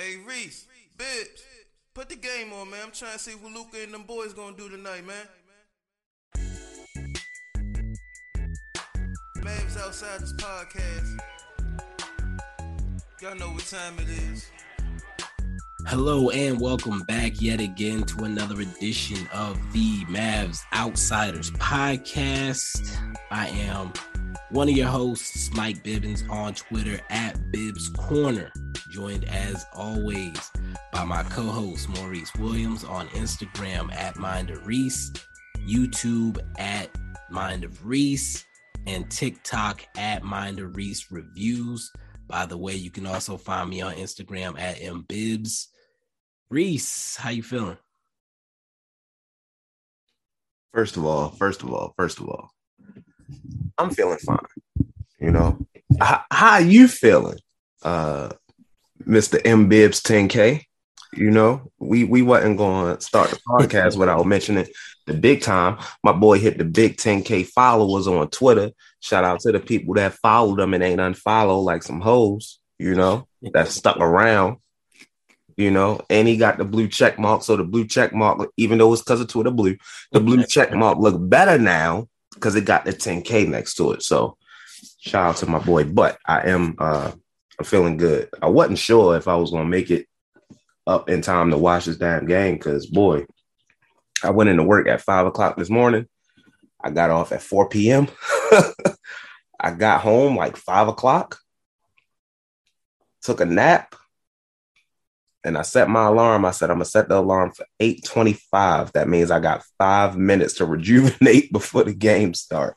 Hey Reese, Bibbs, put the game on, man. I'm trying to see what Luka and them boys gonna do tonight, man. Mavs outside this podcast. Y'all know what time it is. Hello and welcome back yet again to another edition of the Mavs Outsiders podcast. I am one of your hosts, Mike Bibbins, on Twitter at Bibbs Corner, joined as always by my co-host Maurice Williams on Instagram at Mind of Reese, YouTube at Mind of Reese, and TikTok at Mind of Reese Reviews. By the way, you can also find me on Instagram at mbibs. Reese, how you feeling? First of all, first of all, first of all, I'm feeling fine. You know, how, how are you feeling, uh, Mr. M Bibbs 10K? You know, we we wasn't going to start the podcast without mentioning the big time. My boy hit the big 10K followers on Twitter. Shout out to the people that followed them and ain't unfollow like some hoes, you know, that stuck around you know, and he got the blue check mark. So the blue check mark, even though it's because of Twitter Blue, the blue check mark look better now because it got the 10K next to it. So shout out to my boy. But I am uh I'm feeling good. I wasn't sure if I was gonna make it up in time to watch this damn game because boy, I went into work at five o'clock this morning. I got off at 4 p.m. I got home like five o'clock, took a nap, and I set my alarm. I said I'm gonna set the alarm for 8:25. That means I got five minutes to rejuvenate before the game start.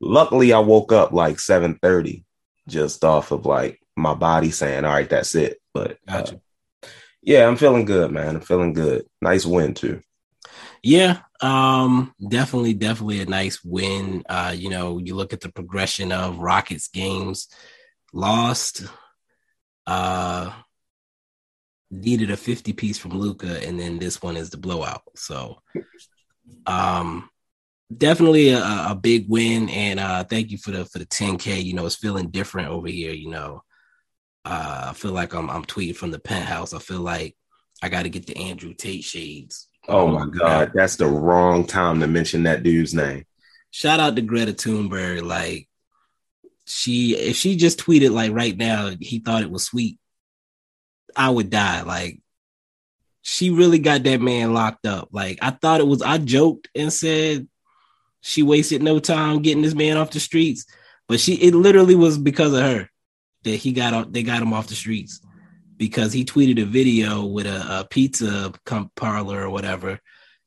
Luckily, I woke up like 7:30, just off of like my body saying, "All right, that's it." But gotcha. uh, yeah, I'm feeling good, man. I'm feeling good. Nice win too. Yeah, um, definitely, definitely a nice win. Uh, you know, you look at the progression of Rockets games, lost. Uh, needed a 50 piece from Luka, and then this one is the blowout. So um definitely a, a big win and uh thank you for the for the 10k you know it's feeling different over here you know uh i feel like i'm i'm tweeting from the penthouse i feel like i got to get the andrew tate shades oh my god that's the wrong time to mention that dude's name shout out to greta thunberg like she if she just tweeted like right now he thought it was sweet I would die. Like she really got that man locked up. Like I thought it was I joked and said she wasted no time getting this man off the streets, but she it literally was because of her that he got off they got him off the streets because he tweeted a video with a, a pizza parlor or whatever.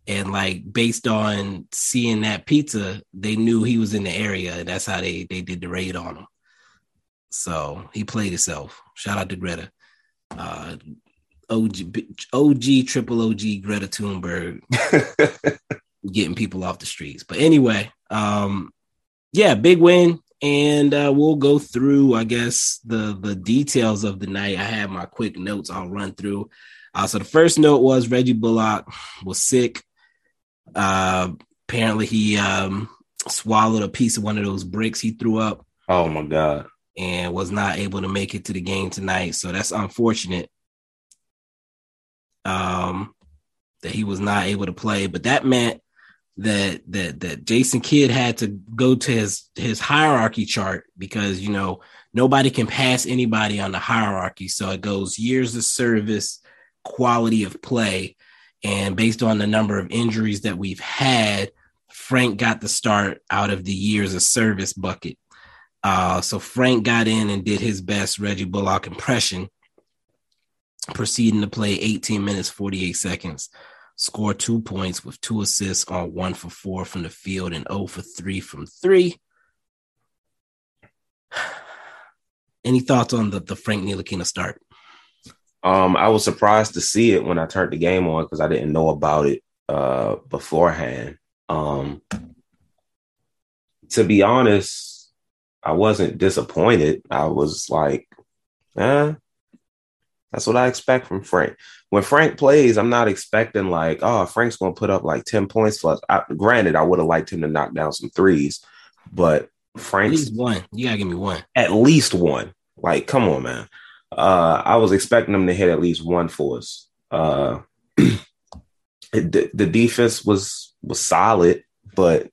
And like based on seeing that pizza they knew he was in the area and that's how they they did the raid on him. So he played himself. Shout out to greta. Uh, OG, OG, triple OG, Greta Thunberg, getting people off the streets. But anyway, um, yeah, big win, and uh, we'll go through, I guess, the the details of the night. I have my quick notes. I'll run through. Uh, so the first note was Reggie Bullock was sick. Uh, apparently, he um, swallowed a piece of one of those bricks he threw up. Oh my god! and was not able to make it to the game tonight. So that's unfortunate. Um, that he was not able to play, but that meant that that that Jason Kidd had to go to his his hierarchy chart because you know nobody can pass anybody on the hierarchy. So it goes years of service, quality of play, and based on the number of injuries that we've had, Frank got the start out of the years of service bucket. Uh, so Frank got in and did his best Reggie Bullock impression, proceeding to play 18 minutes, 48 seconds, score two points with two assists on one for four from the field and 0 for three from three. Any thoughts on the, the Frank Ntilikina start? Um, I was surprised to see it when I turned the game on because I didn't know about it uh, beforehand. Um, to be honest, I wasn't disappointed. I was like, eh, that's what I expect from Frank. When Frank plays, I'm not expecting like, oh, Frank's going to put up like 10 points for us. I, granted, I would have liked him to knock down some threes, but Frank's at least one. You got to give me one. At least one. Like, come on, man. Uh, I was expecting him to hit at least one for us. Uh, the, the defense was was solid, but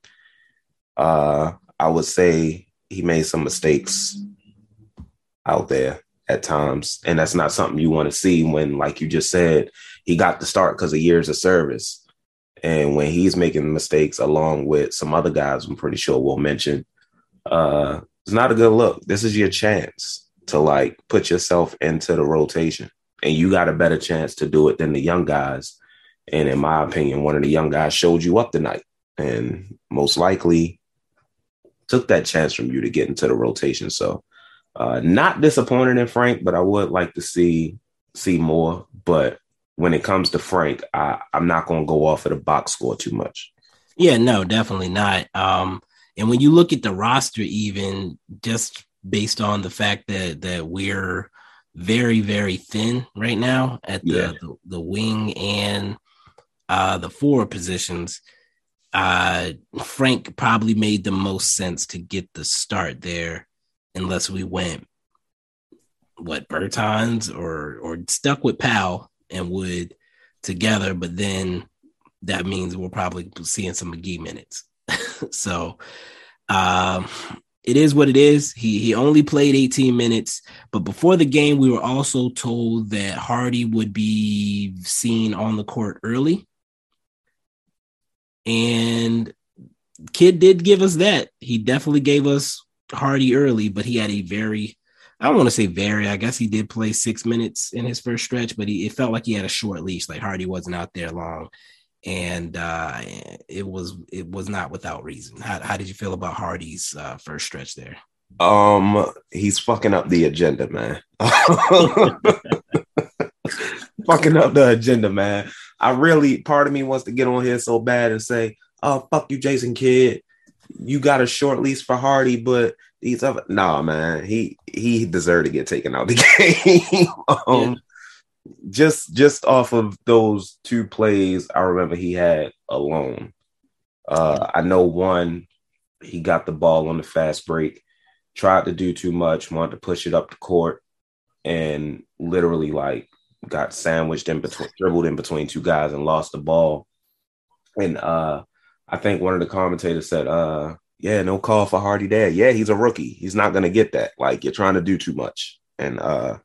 uh, I would say he made some mistakes out there at times, and that's not something you want to see when, like you just said, he got the start because of years of service, and when he's making mistakes along with some other guys, I'm pretty sure we'll mention. Uh, it's not a good look. This is your chance to like put yourself into the rotation, and you got a better chance to do it than the young guys. And in my opinion, one of the young guys showed you up tonight, and most likely took that chance from you to get into the rotation. So, uh, not disappointed in Frank, but I would like to see see more. But when it comes to Frank, I, I'm not going to go off of the box score too much. Yeah, no, definitely not. Um, and when you look at the roster, even just based on the fact that that we're very very thin right now at the yeah. the, the, wing and uh, the forward positions. Uh, Frank probably made the most sense to get the start there, unless we went what Bertans or or stuck with Powell and Wood together. But then that means we're probably seeing some McGee minutes. so um, it is what it is. He he only played 18 minutes, but before the game, we were also told that Hardy would be seen on the court early. And Kidd did give us that. He definitely gave us Hardy early, but he had a very I don't want to say very. I guess he did play six minutes in his first stretch, but he, it felt like he had a short leash. Like Hardy wasn't out there long, and uh, it was it was not without reason. How, how did you feel about Hardy's uh, first stretch there? Um, he's fucking up the agenda, man. fucking up the agenda, man. I really, part of me wants to get on here so bad and say, "Oh, fuck you, Jason Kidd. You got a short lease for Hardy, but these other nah, man. He he deserved to get taken out the game. um, yeah just just off of those two plays, I remember he had alone. Uh, I know one, he got the ball on the fast break, tried to do too much, wanted to push it up the court, and literally like got sandwiched in between, dribbled in between two guys, and lost the ball. And uh, I think one of the commentators said, uh, "Yeah, no call for Hardy Dad. Yeah, he's a rookie. He's not gonna get that. Like you're trying to do too much." And uh,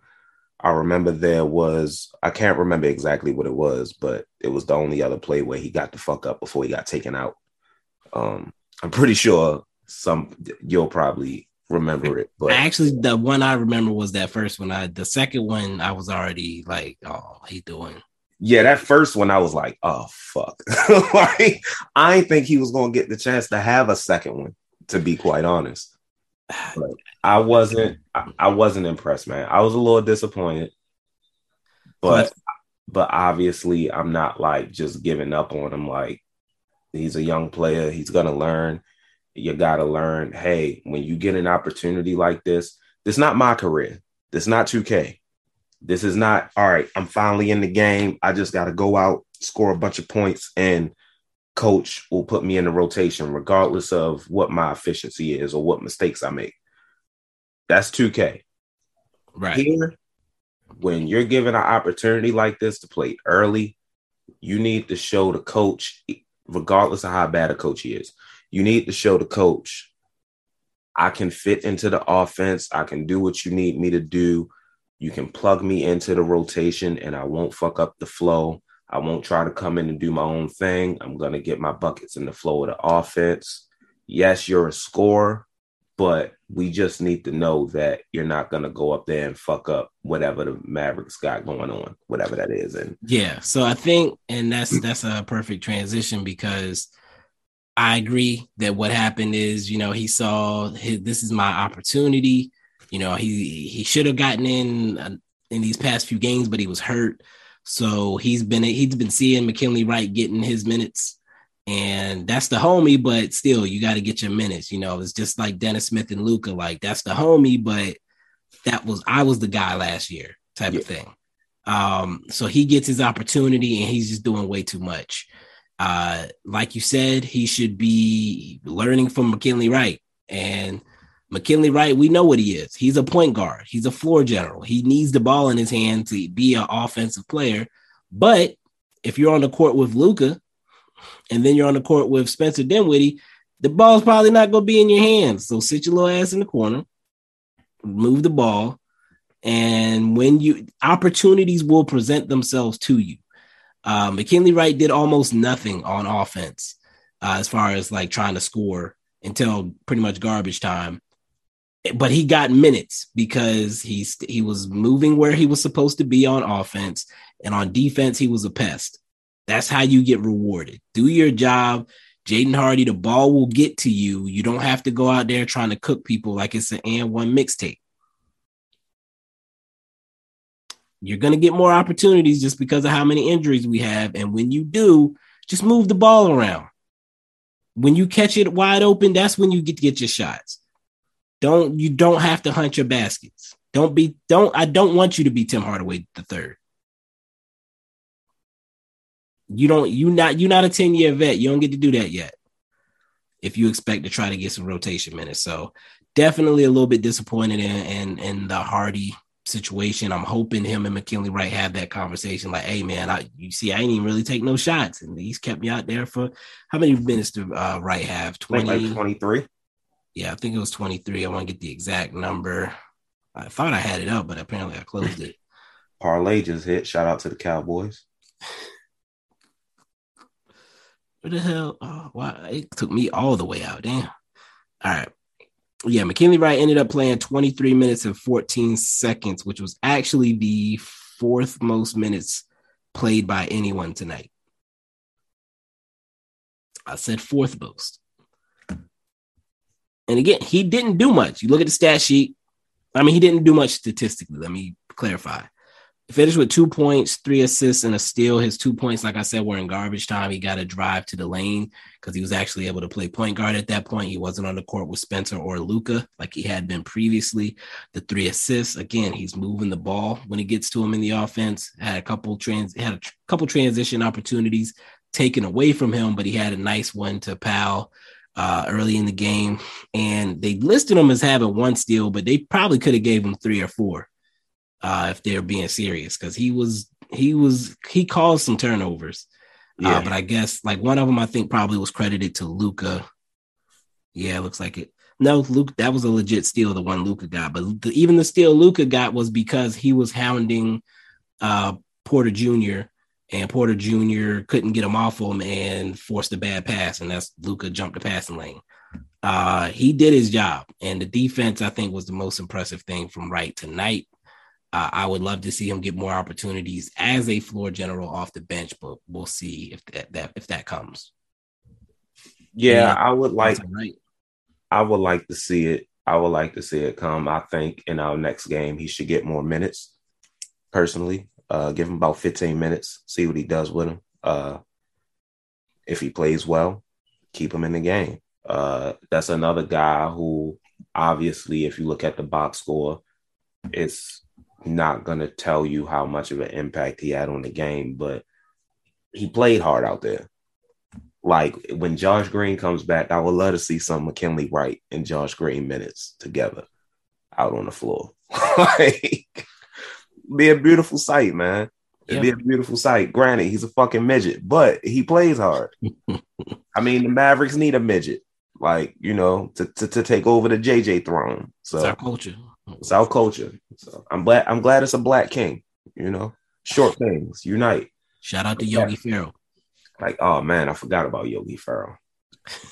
I remember there was I can't remember exactly what it was, but it was the only other play where he got the fuck up before he got taken out. Um, I'm pretty sure some you'll probably remember it. But actually, the one I remember was that first one. I the second one I was already like, oh, he doing. Yeah, that first one I was like, oh fuck. like I think he was gonna get the chance to have a second one, to be quite honest. But I wasn't I, wasn't impressed, man. I was a little disappointed. But but obviously I'm not like just giving up on him like he's a young player, he's going to learn. You got to learn, hey, when you get an opportunity like this, this is not my career. This is not 2K. This is not all right, I'm finally in the game. I just got to go out, score a bunch of points and coach will put me in the rotation regardless of what my efficiency is or what mistakes I make. That's 2K. Right. Here, when you're given an opportunity like this to play early, you need to show the coach, regardless of how bad a coach he is, you need to show the coach, I can fit into the offense. I can do what you need me to do. You can plug me into the rotation and I won't fuck up the flow. I won't try to come in and do my own thing. I'm going to get my buckets in the flow of the offense. Yes, you're a scorer, but we just need to know that you're not going to go up there and fuck up whatever the Mavericks got going on, whatever that is. And yeah, so I think, and that's that's a perfect transition because I agree that what happened is, you know, he saw his, this is my opportunity. You know, he he should have gotten in uh, in these past few games, but he was hurt. So he's been he's been seeing McKinley Wright getting his minutes, and that's the homie. But still, you got to get your minutes. You know, it's just like Dennis Smith and Luka. Like that's the homie, but that was I was the guy last year, type yeah. of thing. Um, so he gets his opportunity, and he's just doing way too much. Uh, like you said, he should be learning from McKinley Wright, and McKinley Wright, we know what he is. He's a point guard. He's a floor general. He needs the ball in his hand to be an offensive player. But if you're on the court with Luka, and then you're on the court with Spencer Dinwiddie, the ball's probably not going to be in your hands. So sit your little ass in the corner, move the ball, and when you opportunities will present themselves to you. Uh, McKinley Wright did almost nothing on offense uh, as far as like trying to score until pretty much garbage time. But he got minutes because he's he was moving where he was supposed to be on offense, and on defense he was a pest. That's how you get rewarded. Do your job. Jaden Hardy, the ball will get to you. You don't have to go out there trying to cook people like it's an and one mixtape. You're going to get more opportunities just because of how many injuries we have. And when you do, just move the ball around. When you catch it wide open, that's when you get to get your shots. Don't you don't have to hunt your baskets. Don't be don't I don't want you to be Tim Hardaway the third. You don't you not you not a 10 year vet. You don't get to do that yet. If you expect to try to get some rotation minutes. So definitely a little bit disappointed in in, in the Hardy situation. I'm hoping him and McKinley Wright have that conversation. Like, hey man, I you see, I ain't even really take no shots, and he's kept me out there for how many minutes did uh, Wright have? Twenty, like twenty three. Yeah, I think it was twenty three. I want to get the exact number. I thought I had it up, but apparently I closed it. Parlay just hit. Shout out to the Cowboys. Where the hell? Oh, wow. It took me all the way out. Damn. All right. Yeah, McKinley Wright ended up playing 23 minutes and 14 seconds, which was actually the fourth most minutes played by anyone tonight. I said fourth most. And again, he didn't do much. You look at the stat sheet. I mean, he didn't do much statistically. Let me clarify finished with two points, three assists, and a steal. His two points, like I said, were in garbage time. He got a drive to the lane because he was actually able to play point guard at that point. He wasn't on the court with Spencer or Luka like he had been previously. The three assists, again, he's moving the ball when it gets to him in the offense. Had a couple trans, had a tr- couple transition opportunities taken away from him, but he had a nice one to Powell. Uh, early in the game, and they listed him as having one steal, but they probably could have gave him three or four uh, if they're being serious because he was he was he caused some turnovers. Uh, yeah. Uh, but I guess like one of them I think probably was credited to Luka. Yeah, looks like it. No, Luke, that was a legit steal, the one Luka got. But the, even the steal Luka got was because he was hounding uh, Porter Jr. and Porter Jr. couldn't get him off him and forced a bad pass, and that's Luka jumped the passing lane. Uh, he did his job, and the defense I think was the most impressive thing from Wright tonight. Uh, I would love to see him get more opportunities as a floor general off the bench, but we'll see if that, that if that comes. Yeah, yeah, I would like. Right. I would like to see it. I would like to see it come. I think in our next game, he should get more minutes. Personally, uh, give him about 15 minutes. See what he does with him. Uh, if he plays well, keep him in the game. Uh, that's another guy who, obviously, if you look at the box score, it's not going to tell you how much of an impact he had on the game, but he played hard out there. Like when Josh Green comes back, I would love to see some McKinley Wright and Josh Green minutes together out on the floor. like, be a beautiful sight, man. It'd be a beautiful sight. Granted, he's a fucking midget, but he plays hard. I mean, the Mavericks need a midget, like you know, to, to, to take over the JJ throne. So it's our culture. South culture. So I'm glad I'm glad it's a black king, you know. Short things unite. Shout out to Yogi Ferrell. Like, oh man, I forgot about Yogi Ferrell.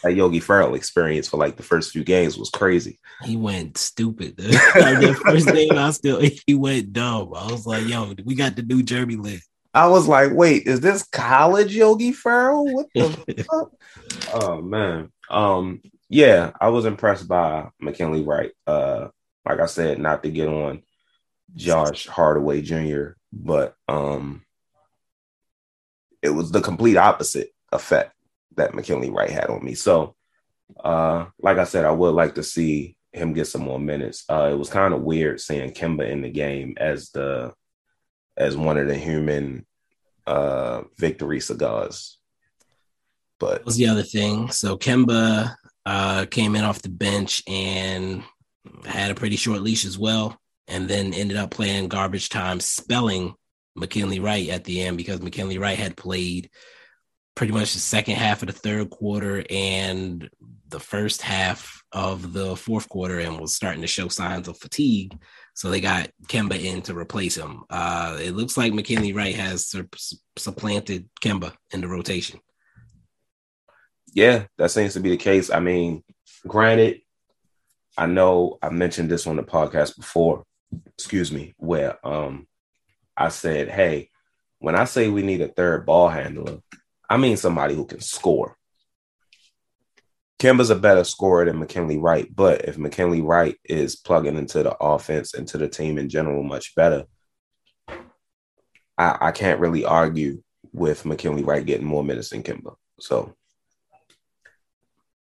That Yogi Ferrell experience for like the first few games was crazy. He went stupid. like the first game, I still he went dumb. I was like, yo, we got the new Jeremy Lin. I was like, wait, is this college Yogi Ferrell? What the fuck? Oh man. Um, yeah, I was impressed by McKinley Wright. Uh like I said, not to get on Josh Hardaway Jr., but um it was the complete opposite effect that McKinley Wright had on me. So uh like I said, I would like to see him get some more minutes. Uh it was kind of weird seeing Kemba in the game as the as one of the human uh victory cigars. But that was the other thing. So Kemba uh came in off the bench and had a pretty short leash as well, and then ended up playing garbage time, spelling McKinley Wright at the end because McKinley Wright had played pretty much the second half of the third quarter and the first half of the fourth quarter and was starting to show signs of fatigue. So they got Kemba in to replace him. Uh, it looks like McKinley Wright has supplanted Kemba in the rotation. Yeah, that seems to be the case. I mean, granted, I know I mentioned this on the podcast before, excuse me, where um I said, hey, when I say we need a third ball handler, I mean somebody who can score. Kemba's a better scorer than McKinley Wright, but if McKinley Wright is plugging into the offense and to the team in general much better, I, I can't really argue with McKinley Wright getting more minutes than Kemba. So,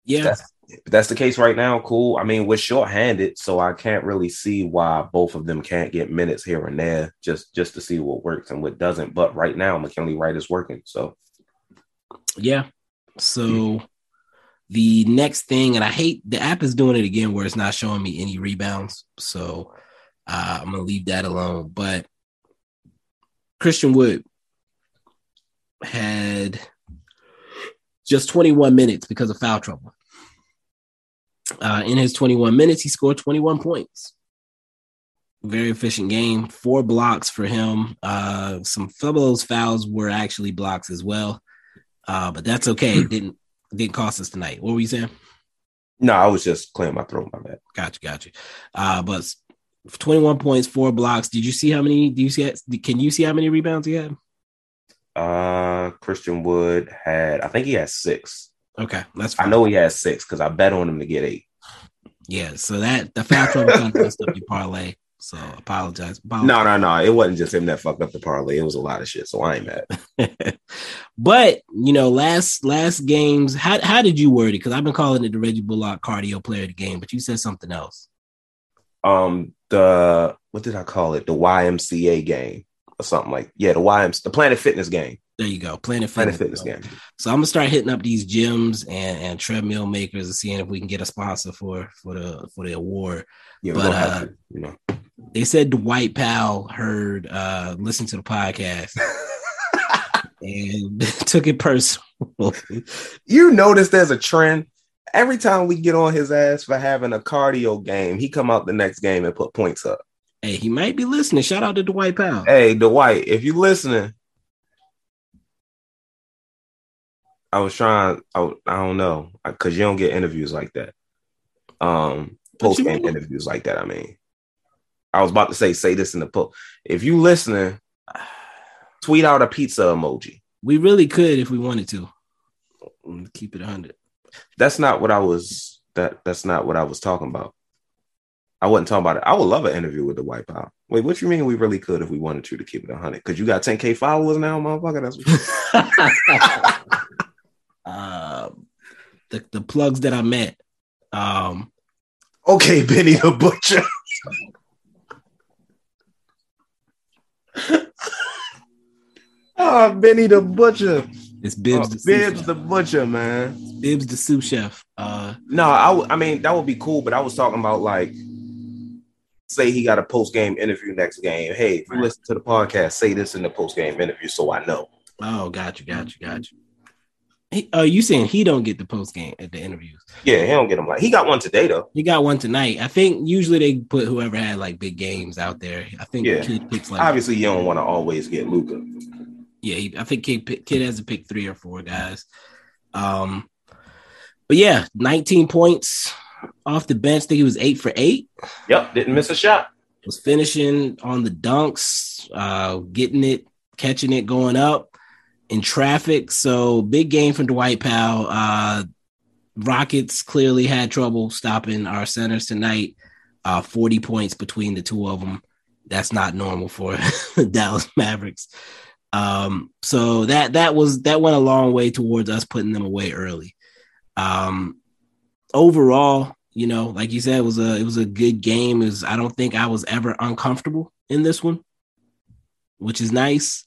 yeah, that's, if that's the case right now, cool. I mean, we're shorthanded, so I can't really see why both of them can't get minutes here and there just just to see what works and what doesn't. But right now, McKinley Wright is working. So, yeah. So the next thing, and I hate the app is doing it again where it's not showing me any rebounds. So uh, I'm gonna leave that alone. But Christian Wood had just 21 minutes because of foul trouble. Uh, in his 21 minutes, he scored 21 points. Very efficient game. Four blocks for him. Uh, some of those fouls were actually blocks as well, uh, but that's okay. It didn't didn't cost us tonight. What were you saying? No, I was just clearing my throat. My bad. Gotcha, gotcha. Uh, but 21 points, four blocks. Did you see how many? Do you see? Can you see how many rebounds he had? Uh, Christian Wood had. I think he had six. Okay, that's. Fine. I know he has six because I bet on him to get eight. Yeah, so that the foul trouble of messed up your parlay. So apologize. apologize. No, no, no. It wasn't just him that fucked up the parlay. It was a lot of shit. So I ain't mad. but you know, last last games, how how did you word it? Because I've been calling it the Reggie Bullock cardio player of the game, but you said something else. Um, the what did I call it? The YMCA game or something like yeah, the YMC, the Planet Fitness game. There you go, Planet Fitness, Planet Fitness game. So I'm gonna start hitting up these gyms and, and treadmill makers and seeing if we can get a sponsor for for the for the award. Yeah, but uh, you know, they said Dwight Powell heard uh listened to the podcast and took it personal. you notice there's a trend. Every time we get on his ass for having a cardio game, he come out the next game and put points up. Hey, he might be listening. Shout out to Dwight Powell. Hey, Dwight, if you listening, I was trying. I, I don't know because you don't get interviews like that. Um, post game interviews like that. I mean, I was about to say, say this in the post. If you listening, tweet out a pizza emoji. We really could if we wanted to. Keep it hundred. That's not what I was. That that's not what I was talking about. I wasn't talking about it. I would love an interview with the White Power. Wait, what you mean we really could if we wanted to to keep it hundred? Because you got 10k followers now, motherfucker. That's what uh, the the plugs that I met. Um, okay, Benny the Butcher. oh, Benny the Butcher. It's Bibbs, oh, the, Bibbs the Butcher, man. It's Bibbs the sous chef. Uh, no, I, w- I mean that would be cool, but I was talking about like, say he got a post game interview next game. Hey, if you right. listen to the podcast, say this in the post game interview, so I know. Oh, got you, got you, got you. He, uh, you saying he don't get the post game at the interviews? Yeah, he don't get them. Like he got one today though. He got one tonight. I think usually they put whoever had like big games out there. I think yeah. Like obviously you don't want to always get Luka. Yeah, he, I think Kidd Kidd has to pick three or four guys. Um, but yeah, 19 points off the bench. I think he was eight for eight. Yep, didn't miss a shot. Was finishing on the dunks, uh, getting it, catching it, going up in traffic. So big game for Dwight Powell. Uh, Rockets clearly had trouble stopping our centers tonight. Uh, 40 points between the two of them. That's not normal for Dallas Mavericks. Um, so that that was that went a long way towards us putting them away early. Um, overall, you know, like you said, it was a it was a good game. Is I don't think I was ever uncomfortable in this one, which is nice.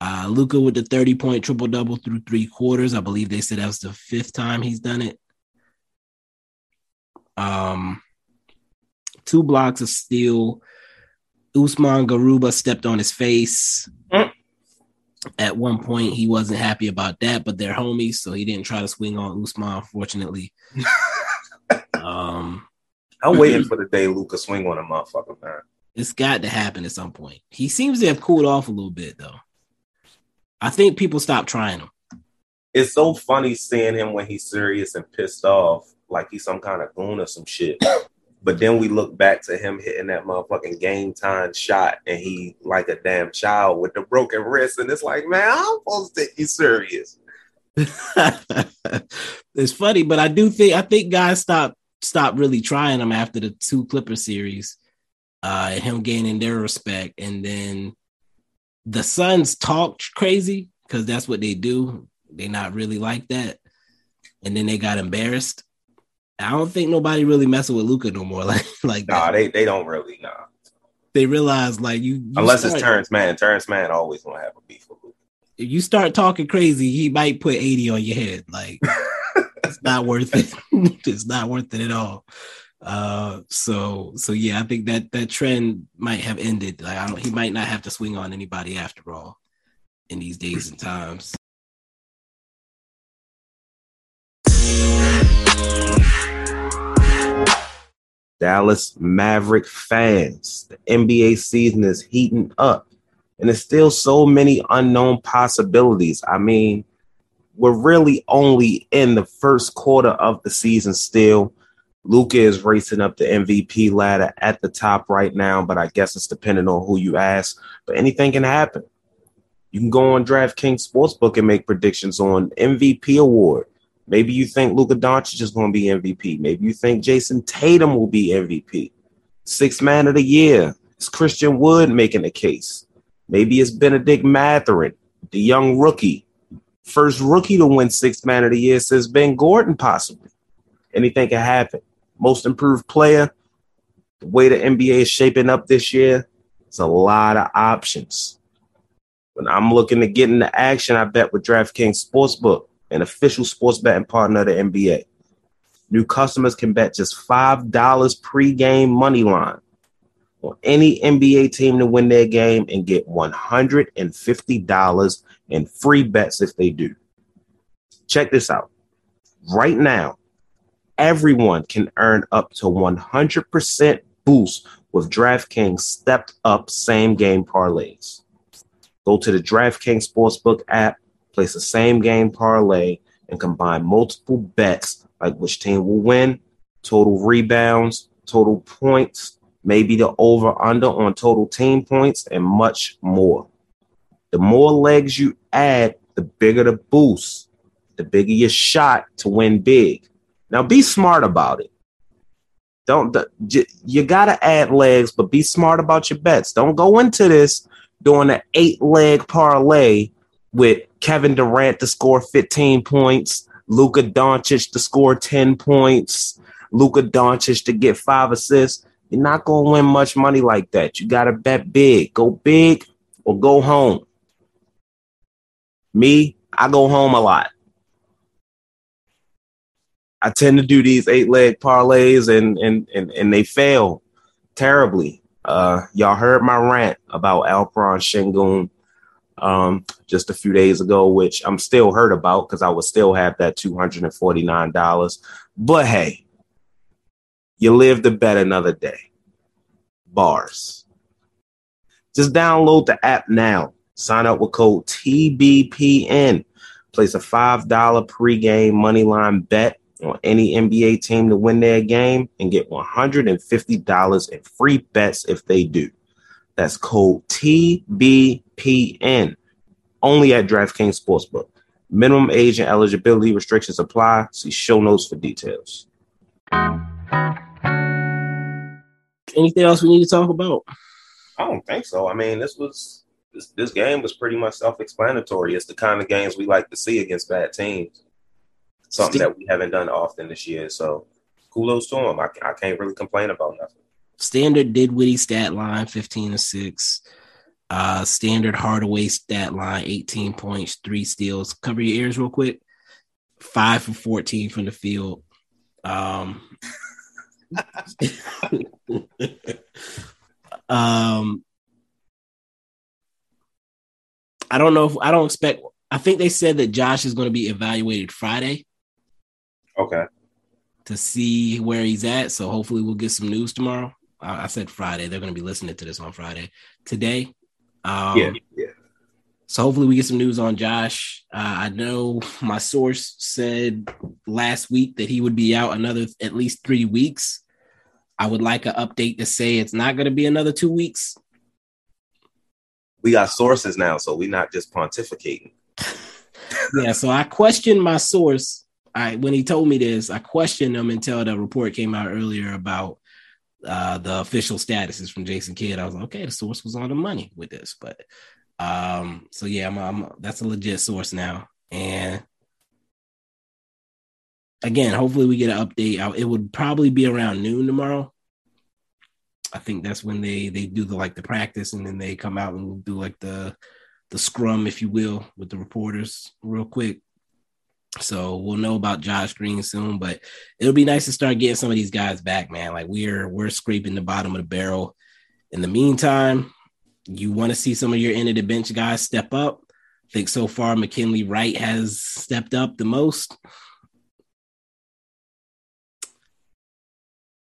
Uh, Luka with the 30 point triple double through three quarters. I believe they said that was the fifth time he's done it. Um, two blocks of steel. Usman Garuba stepped on his face. Mm. At one point, he wasn't happy about that, but they're homies, so he didn't try to swing on Usman. Fortunately, um, I'm waiting for the day Luka swing on a motherfucker, man. it's got to happen at some point. He seems to have cooled off a little bit, though. I think people stopped trying him. It's so funny seeing him when he's serious and pissed off, like he's some kind of goon or some shit. But then we look back to him hitting that motherfucking game time shot, and he like a damn child with the broken wrist, and it's like, man, I'm supposed to you serious. it's funny, but I do think I think guys stopped stopped really trying him after the two Clipper series, uh, and him gaining their respect, and then the Suns talked crazy because that's what they do. They not really like that, and then they got embarrassed. I don't think nobody really messing with Luka no more. Like like Nah, that. they they don't really nah. they realize like you, you Unless start, it's Terrence Mann. Terrence Mann always gonna have a beef with Luka. if you start talking crazy, he might put 80 on your head. Like it's not worth it. it's not worth it at all. Uh so so yeah, I think that that trend might have ended. Like I don't he might not have to swing on anybody after all in these days and times. Dallas Maverick fans. The NBA season is heating up, and there's still so many unknown possibilities. I mean, we're really only in the first quarter of the season still. Luka is racing up the MVP ladder at the top right now, but I guess it's depending on who you ask. But anything can happen. You can go on DraftKings Sportsbook and make predictions on MVP award. Maybe you think Luka Doncic is going to be MVP. Maybe you think Jayson Tatum will be MVP. Sixth man of the year. It's Christian Wood making the case. Maybe it's Bennedict Mathurin, the young rookie. First rookie to win sixth man of the year since Ben Gordon, possibly. Anything can happen. Most improved player. The way the NBA is shaping up this year, it's a lot of options. When I'm looking to get into action, I bet with DraftKings Sportsbook an official sports betting partner of the NBA. New customers can bet just $5 pregame money line on any NBA team to win their game and get $150 in free bets if they do. Check this out. Right now, everyone can earn up to 100% boost with DraftKings stepped up same game parlays. Go to the DraftKings Sportsbook app place the same game parlay, and combine multiple bets like which team will win, total rebounds, total points, maybe the over under on total team points, and much more. The more legs you add, the bigger the boost, the bigger your shot to win big. Now be smart about it. Don't you got to add legs, but be smart about your bets. Don't go into this doing an eight leg parlay with Kevin Durant to score 15 points, Luka Doncic to score 10 points, Luka Doncic to get five assists. You're not going to win much money like that. You got to bet big. Go big or go home. Me, I go home a lot. I tend to do these eight leg parlays and and and, and they fail terribly. Uh, y'all heard my rant about Alperen Sengun um, just a few days ago, which I'm still hurt about because I would still have that $249. But hey, you live to bet another day. Bars. Just download the app now. Sign up with code TBPN. Place a $5 pregame moneyline bet on any NBA team to win their game and get $150 in free bets if they do. That's code TBPN. Only at DraftKings Sportsbook. Minimum age and eligibility restrictions apply. See show notes for details. Anything else we need to talk about? I don't think so. I mean, this was this, this game was pretty much self-explanatory. It's the kind of games we like to see against bad teams. Something that we haven't done often this year. So kudos to them. I, I can't really complain about nothing. Standard Dinwiddie stat line 15 to 6. Uh, standard Hardaway stat line 18 points, three steals. Cover your ears real quick. Five for 14 from the field. Um, um, I don't know if I don't expect. I think they said that Josh is going to be evaluated Friday Okay. to see where he's at. So hopefully we'll get some news tomorrow. I, I said Friday. They're going to be listening to this on Friday. Today. Um, yeah. Yeah. So hopefully we get some news on Josh. Uh, I know my source said last week that he would be out another at least three weeks. I would like an update to say it's not going to be another two weeks. We got sources now, so we're not just pontificating. Yeah, so I questioned my source. I when he told me this, I questioned him until the report came out earlier about uh, the official statuses from Jason Kidd. I was like, okay, the source was on the money with this, but um, so yeah, I'm, I'm that's a legit source now, and again, hopefully we get an update. It would probably be around noon tomorrow. I think that's when they they do the like the practice, and then they come out and do like the the scrum, if you will, with the reporters real quick. So we'll know about Josh Green soon, but it'll be nice to start getting some of these guys back, man. Like we're we're scraping the bottom of the barrel. In the meantime, you want to see some of your end of the bench guys step up. I think so far McKinley Wright has stepped up the most.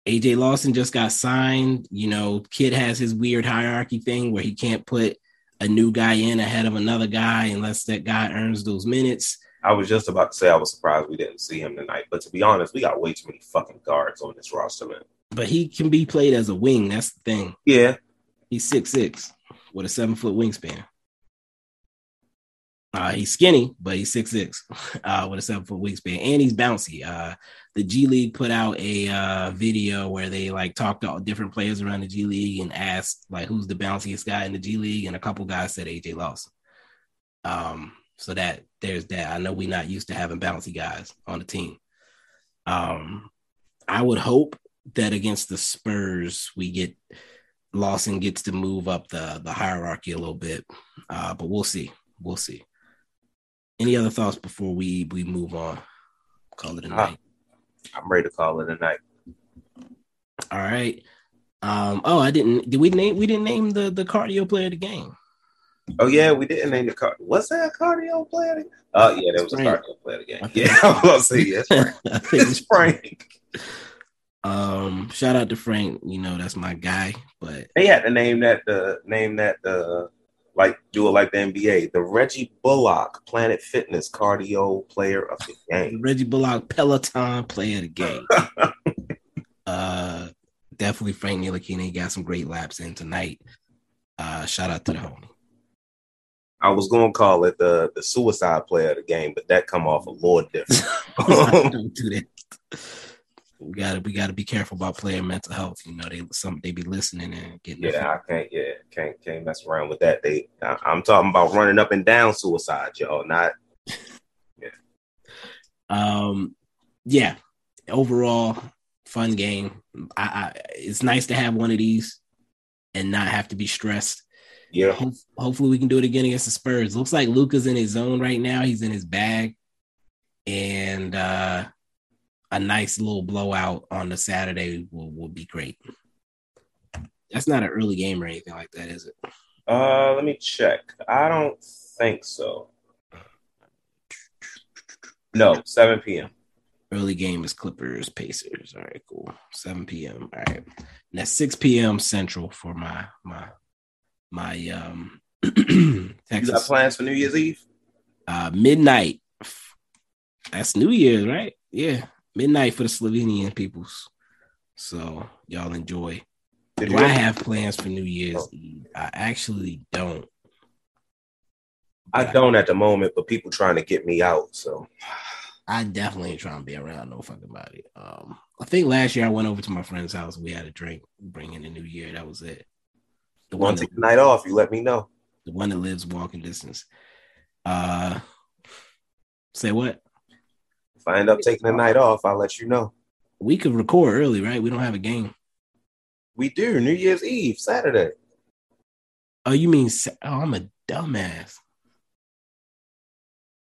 AJ Lawson just got signed. You know, Kidd has his weird hierarchy thing where he can't put a new guy in ahead of another guy unless that guy earns those minutes. I was just about to say I was surprised we didn't see him tonight, but to be honest, we got way too many fucking guards on this roster, man. But he can be played as a wing. That's the thing. Yeah, He's six six with a seven foot wingspan. Uh, he's skinny, but he's six six uh, with a seven foot wingspan, and he's bouncy. Uh, the G League put out a uh, video where they like talked to all different players around the G League and asked like who's the bounciest guy in the G League, and a couple guys said AJ Lawson. Um, so that there's that. I know we're not used to having bouncy guys on the team. Um, I would hope that against the Spurs we get Lawson gets to move up the the hierarchy a little bit, uh, but we'll see. We'll see. Any other thoughts before we we move on? Call it a Ah. night. I'm ready to call it a night. All right. Um. Oh, I didn't. Did we name? We didn't name the the cardio player of the game. Oh yeah, we didn't name the card. Was that a cardio player? Oh yeah, there was a Frank. cardio player again. I Yeah, I was gonna say yes. Frank. It's Frank. Um. Shout out to Frank. You know that's my guy. But They had to name that the name that the like do it like the NBA, the Reggie Bullock Planet Fitness cardio player of the game. Reggie Bullock Peloton player of the game. uh. Definitely Frank Ntilikina. He got some great laps in tonight. Uh. Shout out to the homie. I was gonna call it the the suicide player of the game, but that come off a little different. Don't do that. We gotta we gotta be careful about player mental health. You know, they some they be listening and getting yeah, I can't. Yeah, can't can't mess around with that. They, I, I'm talking about running up and down suicide, y'all. Not Yeah. um yeah. Overall, fun game. I, I it's nice to have one of these and not have to be stressed. Yeah. Ho- hopefully we can do it again against the Spurs. Looks like Luka's in his zone right now. He's in his bag. And uh a nice little blowout on the Saturday will, will be great. That's not an early game or anything like that, is it? Uh, let me check. I don't think so. No, 7 p.m. Early game is Clippers, Pacers. All right, cool. 7 p.m. All right. And that's 6 p.m. Central for my my my um You got Texas plans for New Year's Eve? uh midnight. That's New Year's, right? Yeah. Midnight for the Slovenian peoples. So y'all enjoy. Did Do I have plans for New Year's Eve? I actually don't. I don't at the moment, but people trying to get me out. So I definitely ain't trying to be around no fucking body. Um, I think last year I went over to my friend's house. We had a drink, bringing the new year. That was it. The one, take the night off, you let me know. the one that lives walking distance. Uh, say what? If I end up taking the night off, I'll let you know. We could record early, right? We don't have a game. We do New Year's Eve, Saturday. Oh, you mean? Oh, I'm a dumbass.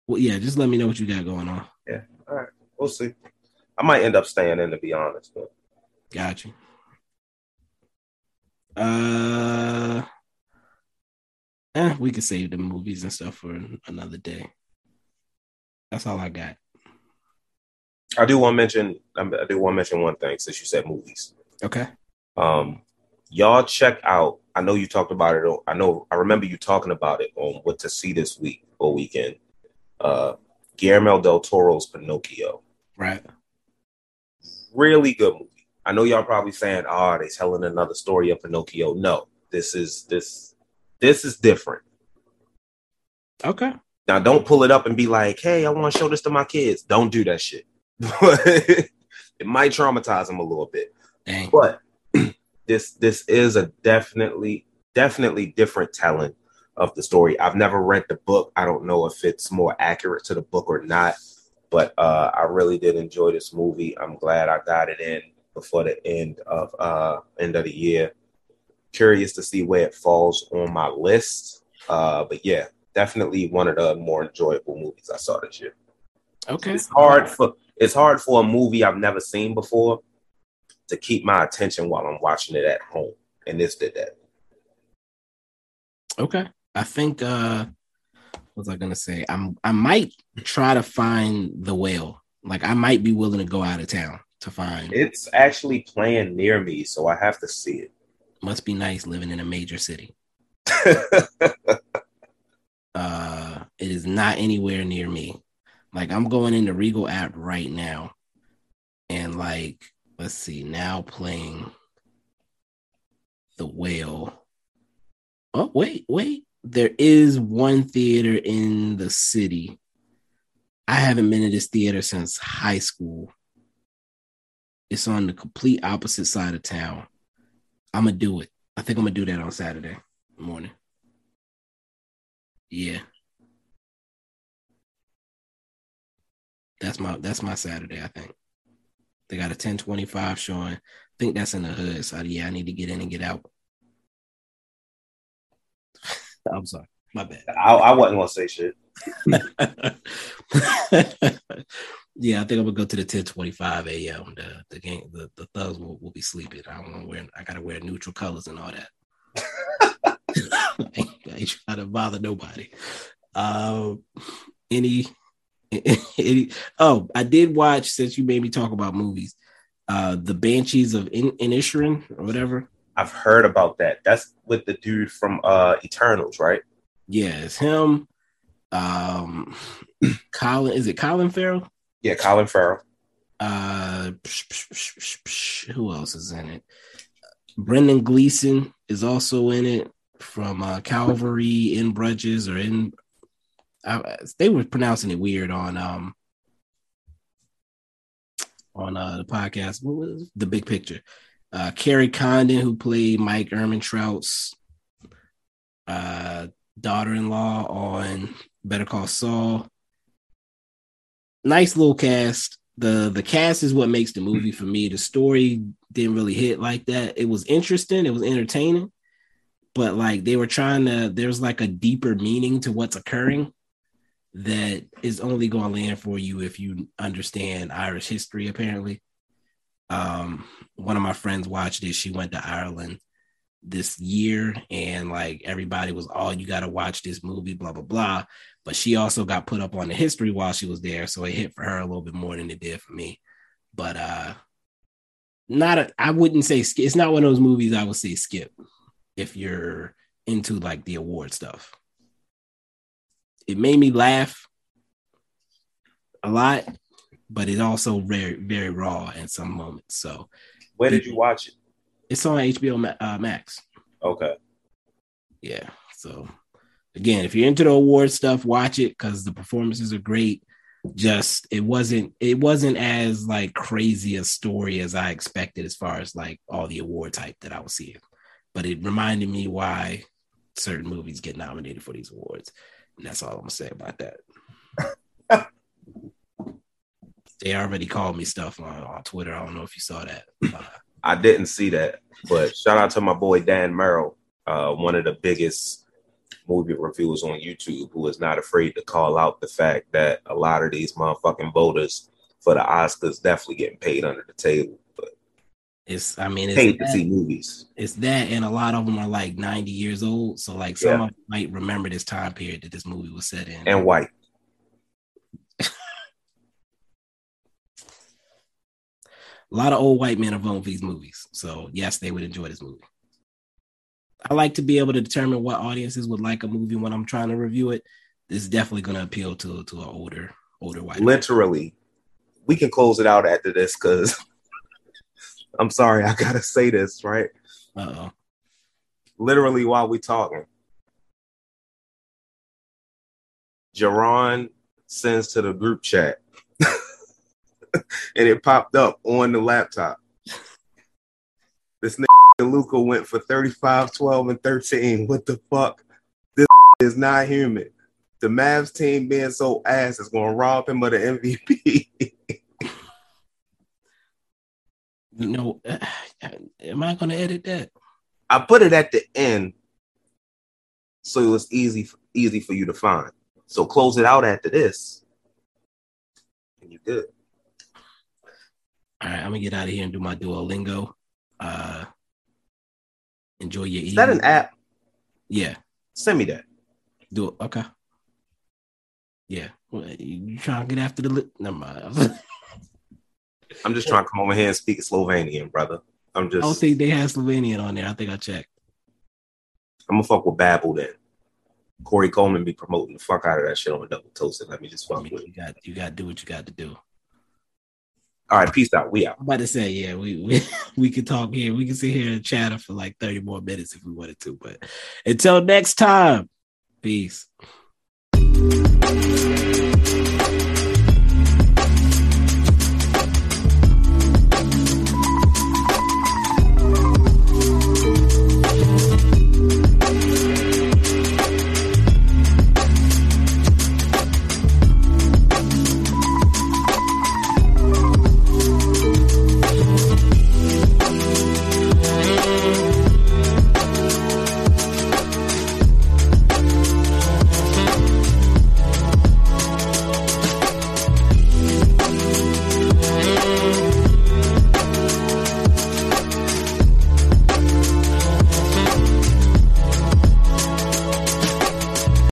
Well, yeah. Just let me know what you got going on. Yeah. All right. We'll see. I might end up staying in to be honest, but Got you. Uh, eh, we could save the movies and stuff for another day. That's all I got. I do want to mention. I do want to mention one thing since you said movies. Okay. Um, y'all check out. I know you talked about it. I know. I remember you talking about it on what to see this week or weekend. Uh, Guillermo del Toro's Pinocchio. Right. Really good movie. I know y'all probably saying, "Oh, they're telling another story of Pinocchio." No, this is this this is different. Okay. Now, don't pull it up and be like, "Hey, I want to show this to my kids." Don't do that shit. it might traumatize them a little bit. Dang. But this this is a definitely definitely different telling of the story. I've never read the book. I don't know if it's more accurate to the book or not. But uh, I really did enjoy this movie. I'm glad I got it in before the end of uh end of the year. Curious to see where it falls on my list. Uh, but yeah, definitely one of the more enjoyable movies I saw this year. Okay. It's hard for it's hard for a movie I've never seen before to keep my attention while I'm watching it at home. And this did that. Okay. I think uh what was I gonna say? I'm I might try to find the whale. Like I might be willing to go out of town to find It's actually playing near me, so I have to see it. must be nice living in a major city. Uh it is not anywhere near me. Like I'm going in the Regal app right now. And like, let's see, now playing the whale. Oh, wait, wait. There is one theater in the city. I haven't been to this theater since high school. It's on the complete opposite side of town. I'm gonna do it. I think I'm gonna do that on Saturday morning. Yeah. That's my that's my Saturday, I think. They got a 1025 showing. I think that's in the hood. So yeah, I need to get in and get out. I'm sorry. My bad. I, I wasn't gonna say shit. yeah, I think I'm gonna go to the 1025 a.m. The the game the, the thugs will, will be sleeping. I don't know where I gotta wear neutral colors and all that. I, ain't, I ain't trying to bother nobody. Um any any oh, I did watch since you made me talk about movies. Uh the Banshees of In Inisherin or whatever. I've heard about that. That's with the dude from uh Eternals, right? Yeah, it's him. Um Colin is it Colin Farrell? Yeah, Colin Farrell. Uh, who else is in it? Brendan Gleeson is also in it from uh, Calvary in Bruges or in. Uh, they were pronouncing it weird on um on uh, the podcast. What was the big picture? Uh, Kerry Condon, who played Mike Ehrmantraut's uh, daughter-in-law on Better Call Saul nice little cast. The the cast is what makes the movie for me. The story didn't really hit like that. It was interesting, it was entertaining, but like they were trying to there's like a deeper meaning to what's occurring that is only going to land for you if you understand Irish history apparently. Um one of my friends watched it. She went to Ireland this year and like everybody was all oh, you got to watch this movie blah blah blah but she also got put up on the history while she was there so it hit for her a little bit more than it did for me but uh not a, I wouldn't say skip. it's not one of those movies I would say skip if you're into like the award stuff it made me laugh a lot but it also very very raw at some moments so Where did you watch it? it's on HBO uh, Max. Okay. Yeah. So again, if you're into the award stuff, watch it because the performances are great. Just it wasn't it wasn't as like crazy a story as I expected as far as like all the award type that I was seeing. But it reminded me why certain movies get nominated for these awards. And that's all I'm gonna say about that. they already called me stuff on, on Twitter. I don't know if you saw that. Uh, I didn't see that, but shout out to my boy Dan Murrell, uh, one of the biggest movie reviewers on YouTube, who is not afraid to call out the fact that a lot of these motherfucking voters for the Oscars definitely getting paid under the table. But It's I mean it's Paid to see movies. it's that and a lot of them are like 90 years old. So like some Yeah. of them might remember this time period that this movie was set in. And white. a lot of old white men are voting for these movies. So yes, they would enjoy this movie. I like to be able to determine what audiences would like a movie when I'm trying to review it. This is definitely going to appeal to to an older older white. man. Literally. We can close it out after this because I'm sorry, I gotta say this, right? Uh-oh. Literally while we talking. Jerron sends to the group chat. and it popped up on the laptop. This Luka went for 35, 12, and 13. What the fuck? This is not human. The Mavs team being so ass is gonna rob him of the MVP. You know, am I going to edit that? I put it at the end so it was easy easy for you to find. So close it out after this. And you good. All right, I'm gonna get out of here and do my Duolingo. Uh, enjoy your Is that an app? Yeah, Send me that. do it. Okay. Yeah, Well, you trying to get after the li- never mind. I'm just trying to come over here and speak Slovenian, brother. I'm just I don't just think they have Slovenian on there. I think I checked. I'm gonna fuck with Babbel then. Korey Coleman be promoting the fuck out of that shit on a double toasted. Let me just I fuck mean, with you got you got to do what you got to do. All right, peace out. We out. I'm about to say, yeah, we we, we could talk here. We can sit here and chatter for like 30 more minutes if we wanted to. But until next time, peace.